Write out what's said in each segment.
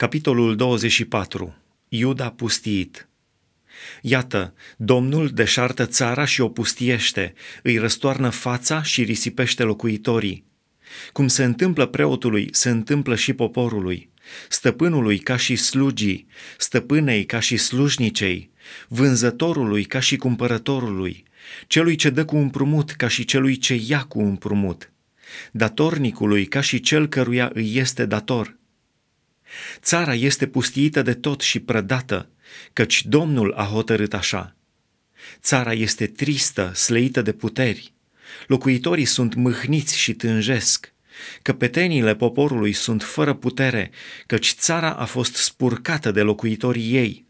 Capitolul 24. Iuda pustiit. Iată, Domnul deșartă țara și o pustiește, îi răstoarnă fața și risipește locuitorii. Cum se întâmplă preotului, se întâmplă și poporului, stăpânului ca și slugii, stăpânei ca și slujnicei, vânzătorului ca și cumpărătorului, celui ce dă cu împrumut ca și celui ce ia cu împrumut, datornicului ca și cel căruia îi este dator – Țara este pustiită de tot și prădată, căci Domnul a hotărât așa. Țara este tristă, sleită de puteri. Locuitorii sunt mâhniți și tânjesc. Căpetenile poporului sunt fără putere, căci țara a fost spurcată de locuitorii ei.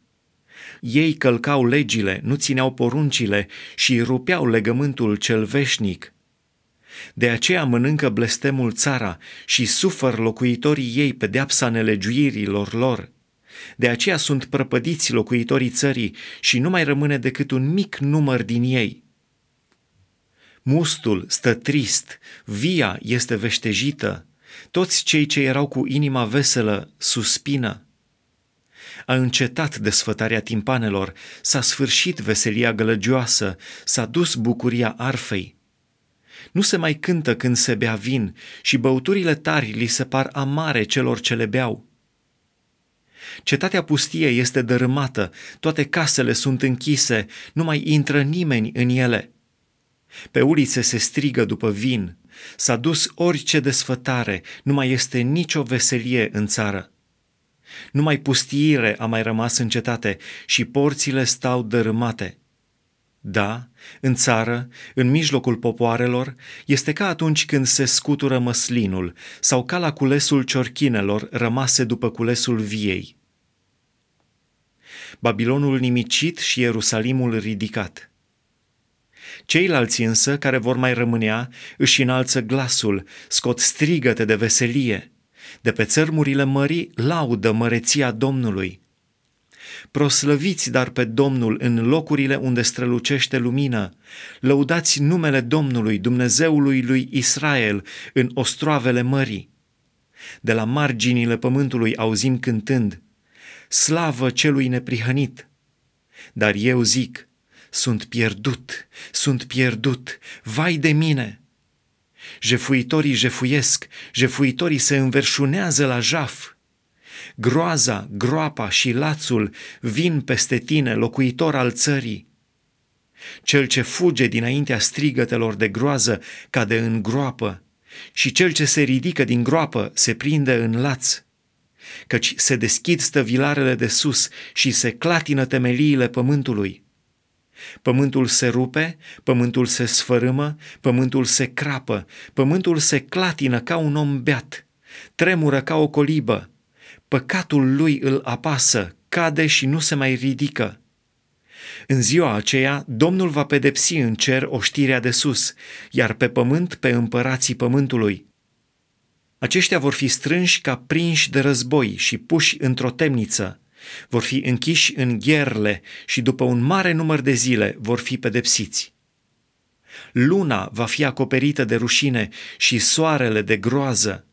Ei călcau legile, nu țineau poruncile și rupeau legământul cel veșnic – de aceea mănâncă blestemul țara și sufăr locuitorii ei pedeapsa nelegiuirilor lor. De aceea sunt prăpădiți locuitorii țării și nu mai rămâne decât un mic număr din ei. Mustul stă trist, via este veștejită, toți cei ce erau cu inima veselă suspină. A încetat desfătarea timpanelor, s-a sfârșit veselia gălăgioasă, s-a dus bucuria arfei. Nu se mai cântă când se bea vin și băuturile tari li se par amare celor ce le beau. Cetatea pustie este dărâmată, toate casele sunt închise, nu mai intră nimeni în ele. Pe ulițe se strigă după vin, s-a dus orice desfătare, nu mai este nicio veselie în țară. Numai pustiire a mai rămas în cetate și porțile stau dărâmate. Da, în țară, în mijlocul popoarelor, este ca atunci când se scutură măslinul sau ca la culesul ciorchinelor rămase după culesul viei. Babilonul nimicit și Ierusalimul ridicat. Ceilalți însă, care vor mai rămânea, își înalță glasul, scot strigăte de veselie. De pe țărmurile mării laudă măreția Domnului – Proslăviți dar pe Domnul în locurile unde strălucește lumina. Lăudați numele Domnului, Dumnezeului lui Israel, în ostroavele mării. De la marginile pământului auzim cântând, Slavă celui neprihănit! Dar eu zic, sunt pierdut, sunt pierdut, vai de mine! Jefuitorii jefuiesc, jefuitorii se înverșunează la jaf, Groaza, groapa și lațul vin peste tine, locuitor al țării. Cel ce fuge dinaintea strigătelor de groază cade în groapă și cel ce se ridică din groapă se prinde în laț. Căci se deschid stăvilarele de sus și se clatină temeliile pământului. Pământul se rupe, pământul se sfărâmă, pământul se crapă, pământul se clatină ca un om beat, tremură ca o colibă, păcatul lui îl apasă, cade și nu se mai ridică. În ziua aceea, Domnul va pedepsi în cer oștirea de sus, iar pe pământ pe împărații pământului. Aceștia vor fi strânși ca prinși de război și puși într-o temniță. Vor fi închiși în gherle și după un mare număr de zile vor fi pedepsiți. Luna va fi acoperită de rușine și soarele de groază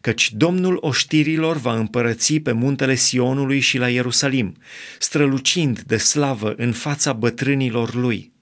căci Domnul oștirilor va împărăți pe muntele Sionului și la Ierusalim, strălucind de slavă în fața bătrânilor lui.